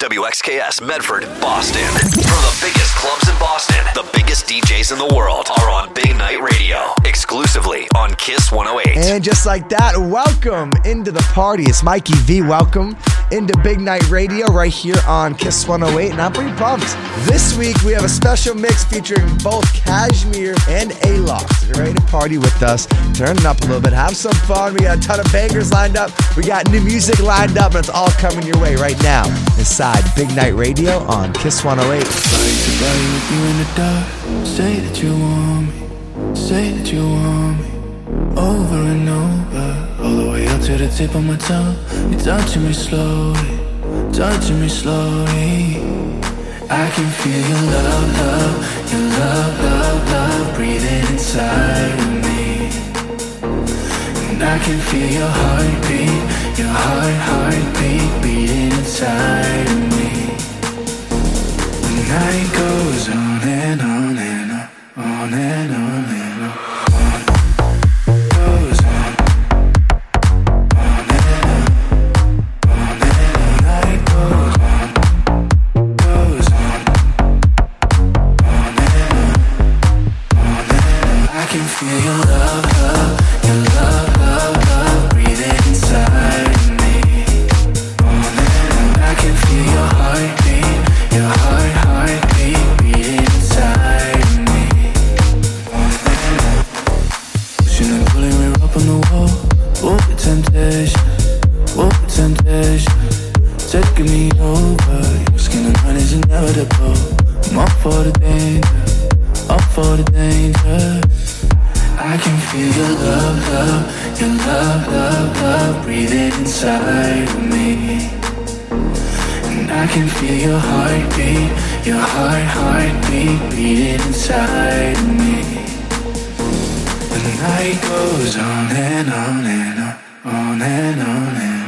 WXKS Medford, Boston. From the biggest clubs in Boston, the biggest DJs in the world are on Big Night Radio, exclusively on Kiss 108. And just like that, welcome into the party. It's Mikey V. Welcome into Big Night Radio right here on Kiss 108. And I'm pretty pumped. This week we have a special mix featuring both Cashmere and Aloft. You're ready to party with us. Turn it up a little bit. Have some fun. We got a ton of bangers lined up. We got new music lined up, and it's all coming your way right now inside Big Night Radio on Kiss 108. with you in the dark. Say that you want me. Say that you want me. Over and over. All the way up to the tip of my tongue. You're touching me slowly. Touching me slowly. I can feel your love, love, your love, love, love breathing inside of me. And I can feel your heartbeat, your heart, heartbeat beating inside of me. The night goes on and on and on, on and on and on. Temptation, taking me over. Your skin and mine is inevitable. I'm up for the danger, up for the danger. I can feel your love, love, your love, love, love breathing inside of me. And I can feel your heartbeat, your heart, heartbeat beating inside of me. The night goes on and on and on, on and on and on.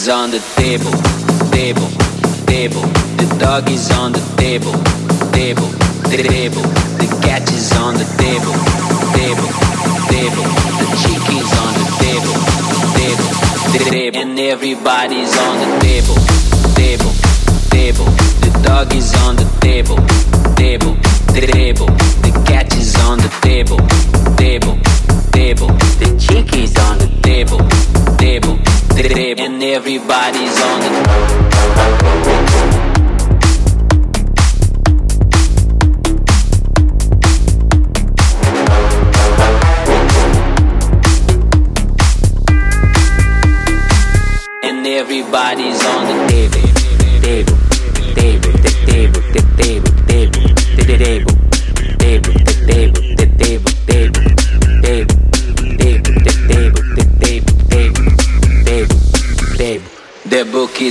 is on the table, table, table. The dog is on the table, table, table. The cat is on the table, table, table. The chickens on the table, table, table. And everybody's on the table, table, table. The dog is on the table, table, table. The cat is on the table, table, table. cerebro, and everybody's on it. everybody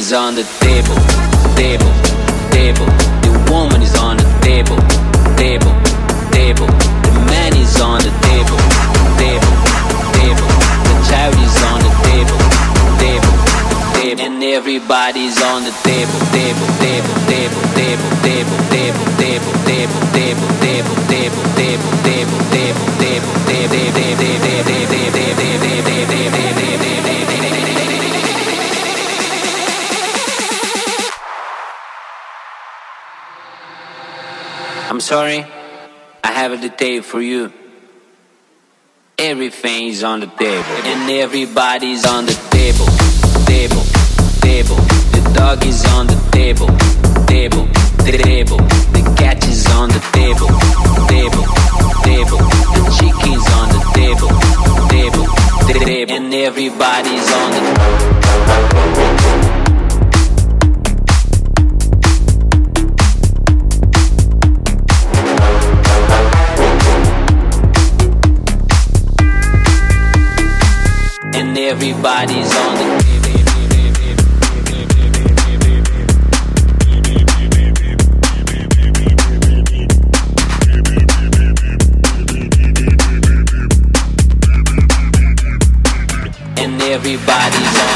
is on the table, table, table. The woman is on the table, table, table. The man is on the table, table, table. The child is on the table, table, table. And everybody's on the table. sorry, I have a detail for you. Everything's on the table, and everybody's on the table, table, table. The dog is on the table, table, table. The cat is on the table, table, table. The chicken's on the table, table, table. And everybody's on the table. everybody's on the and everybody's on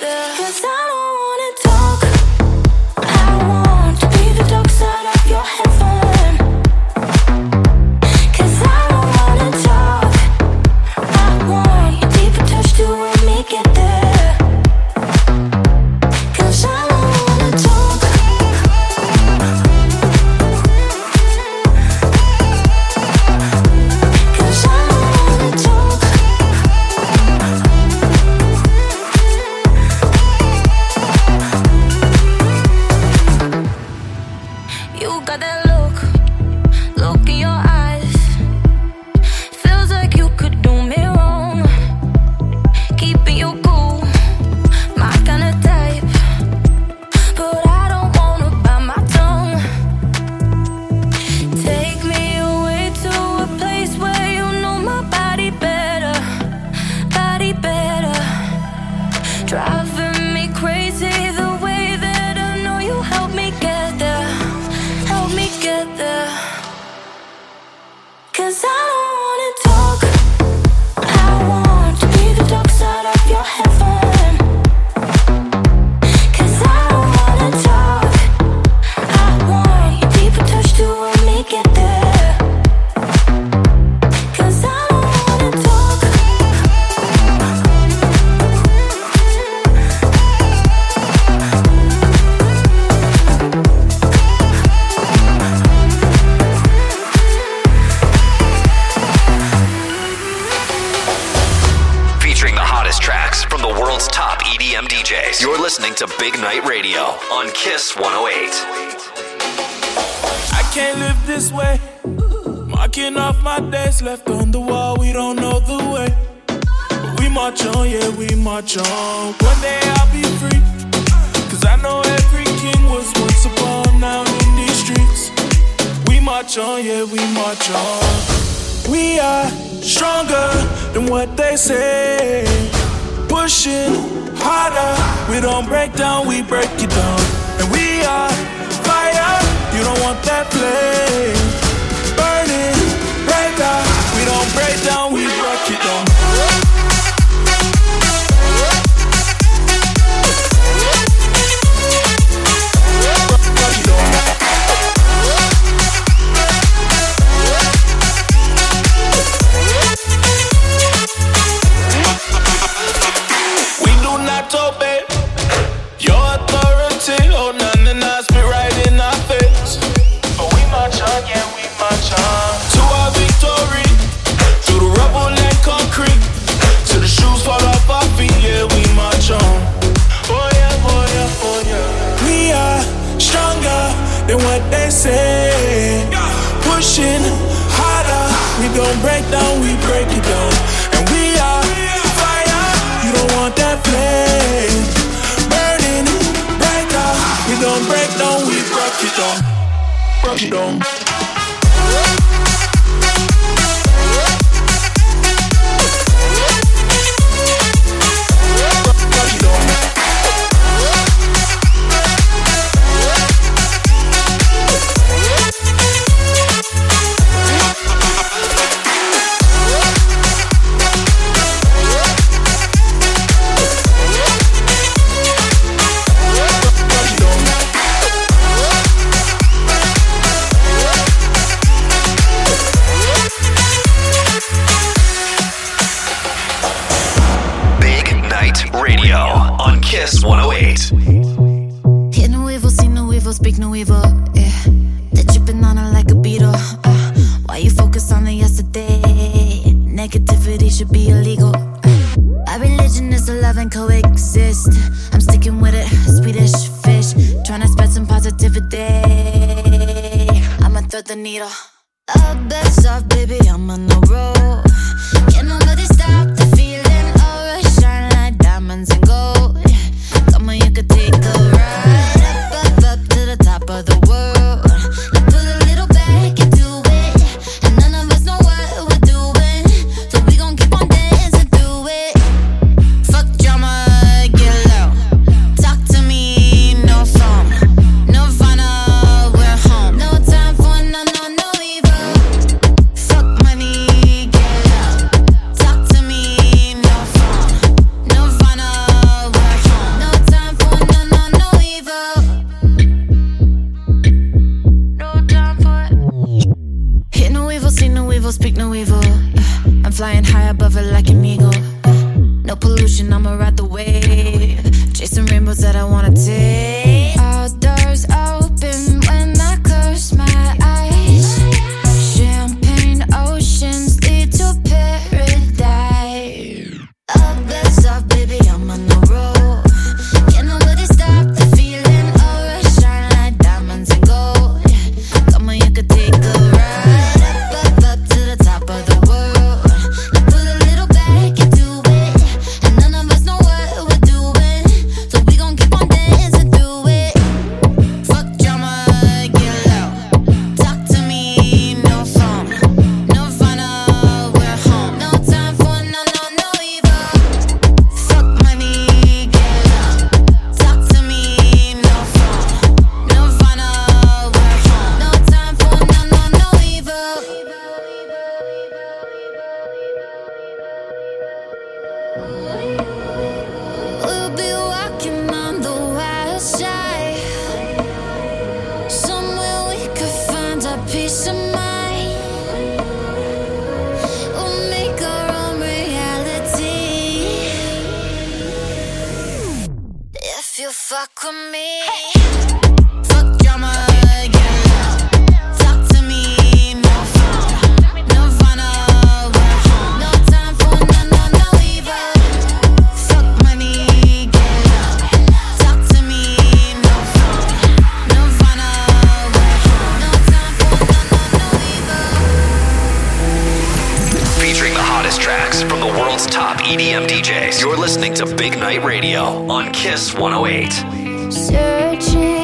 there. Cause I don't hottest tracks from the world's top EDM DJs. You're listening to Big Night Radio on Kiss 108. I can't live this way. Marking off my days left on the wall. We don't know the way. We march on, yeah, we march on. One day I'll be free. Cause I know every king was once upon now in these streets. We march on, yeah, we march on. We are stronger than what they say pushing harder. We don't break down, we break it down. And we are fire. You don't want that flame burning brighter. We don't break down. facing. Pushing harder, we don't break down, we break it down. And we are fire, you don't want that flame. Burning, brighter. we don't break down, we break it down. Break it down. evil, speak no evil. Uh, I'm flying high above it like an eagle. Uh, no pollution, I'ma ride the wave. Chasing rainbows that I wanna take. You're listening to Big Night Radio on Kiss 108. Searching.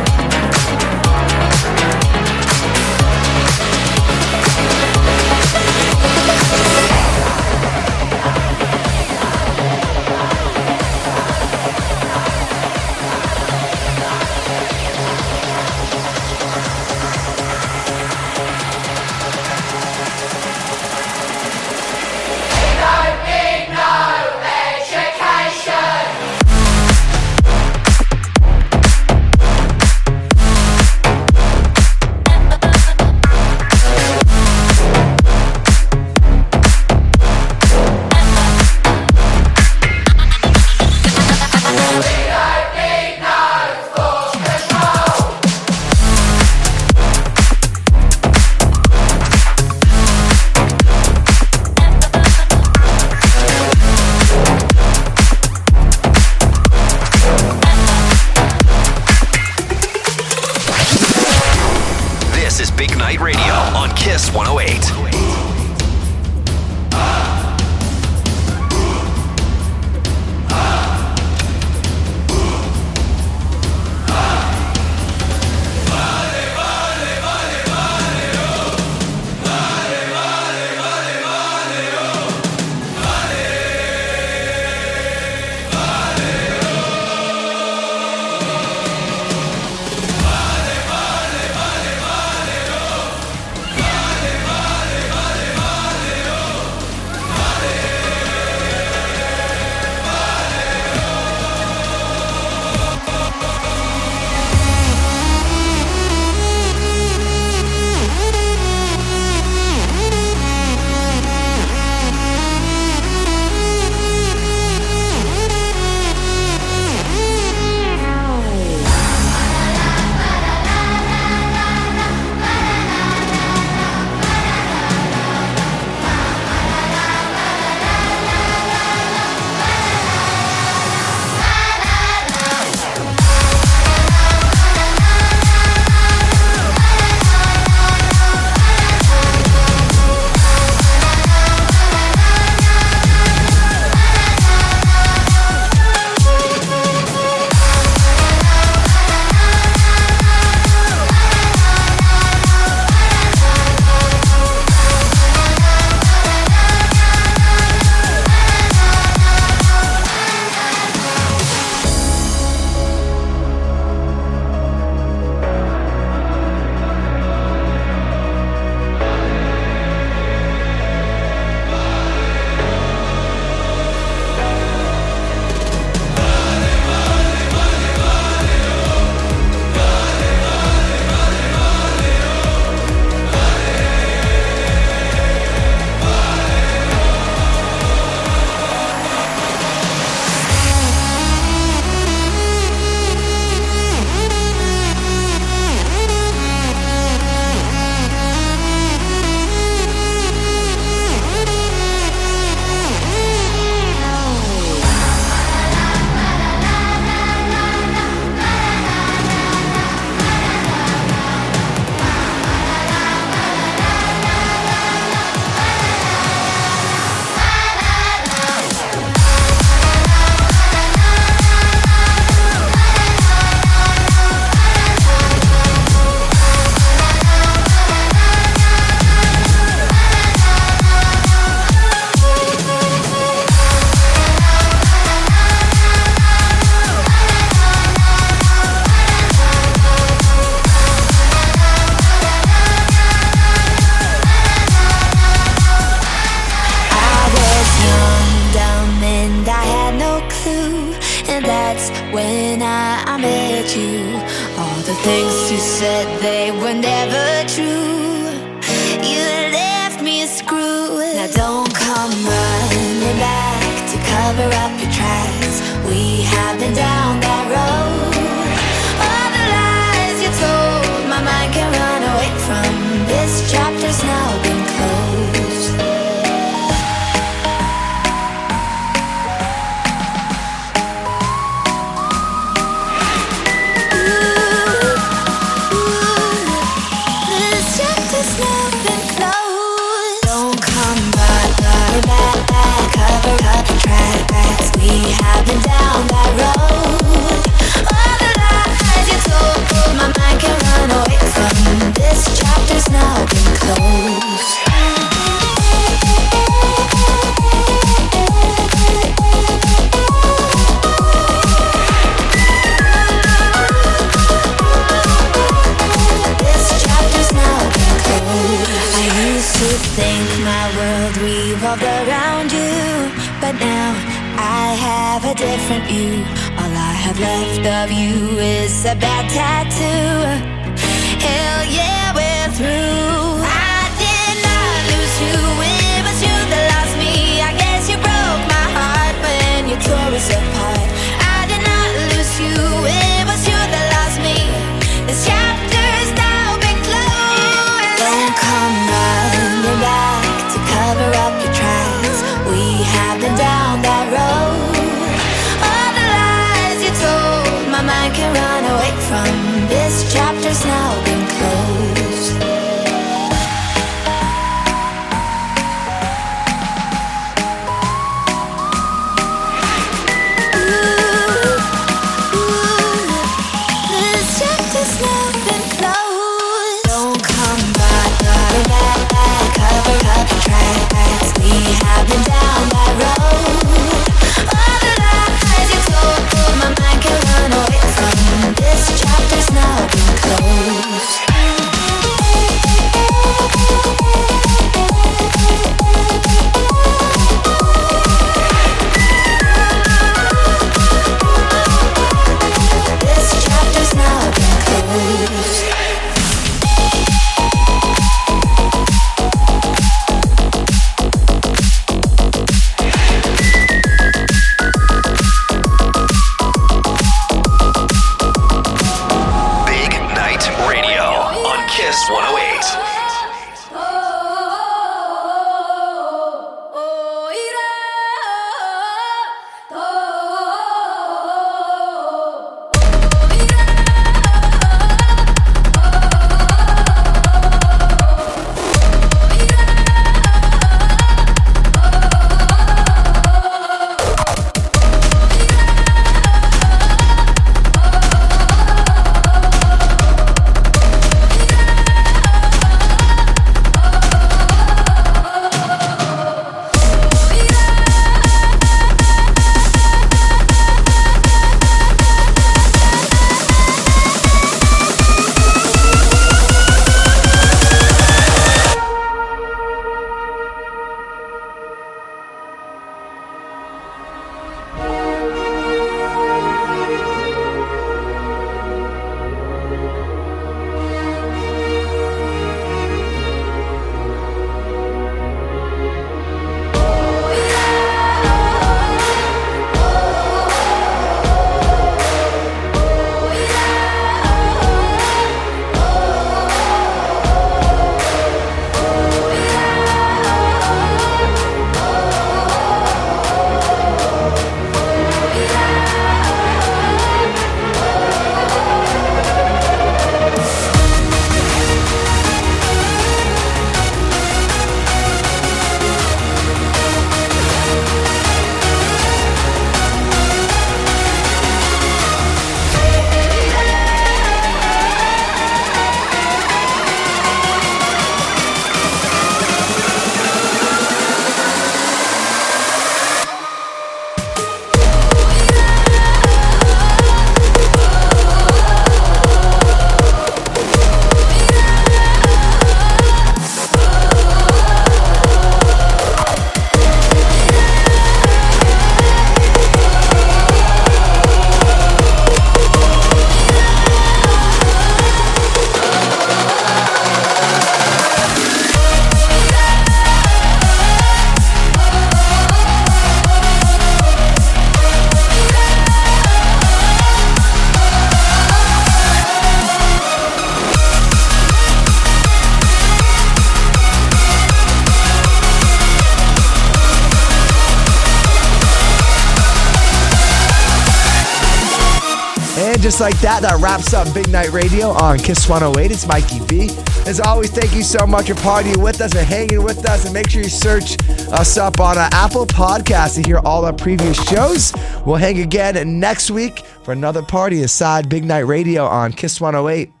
Like that, that wraps up Big Night Radio on Kiss 108. It's Mikey B. As always, thank you so much for partying with us and hanging with us. And make sure you search us up on uh, Apple Podcasts to hear all our previous shows. We'll hang again next week for another party aside Big Night Radio on Kiss 108.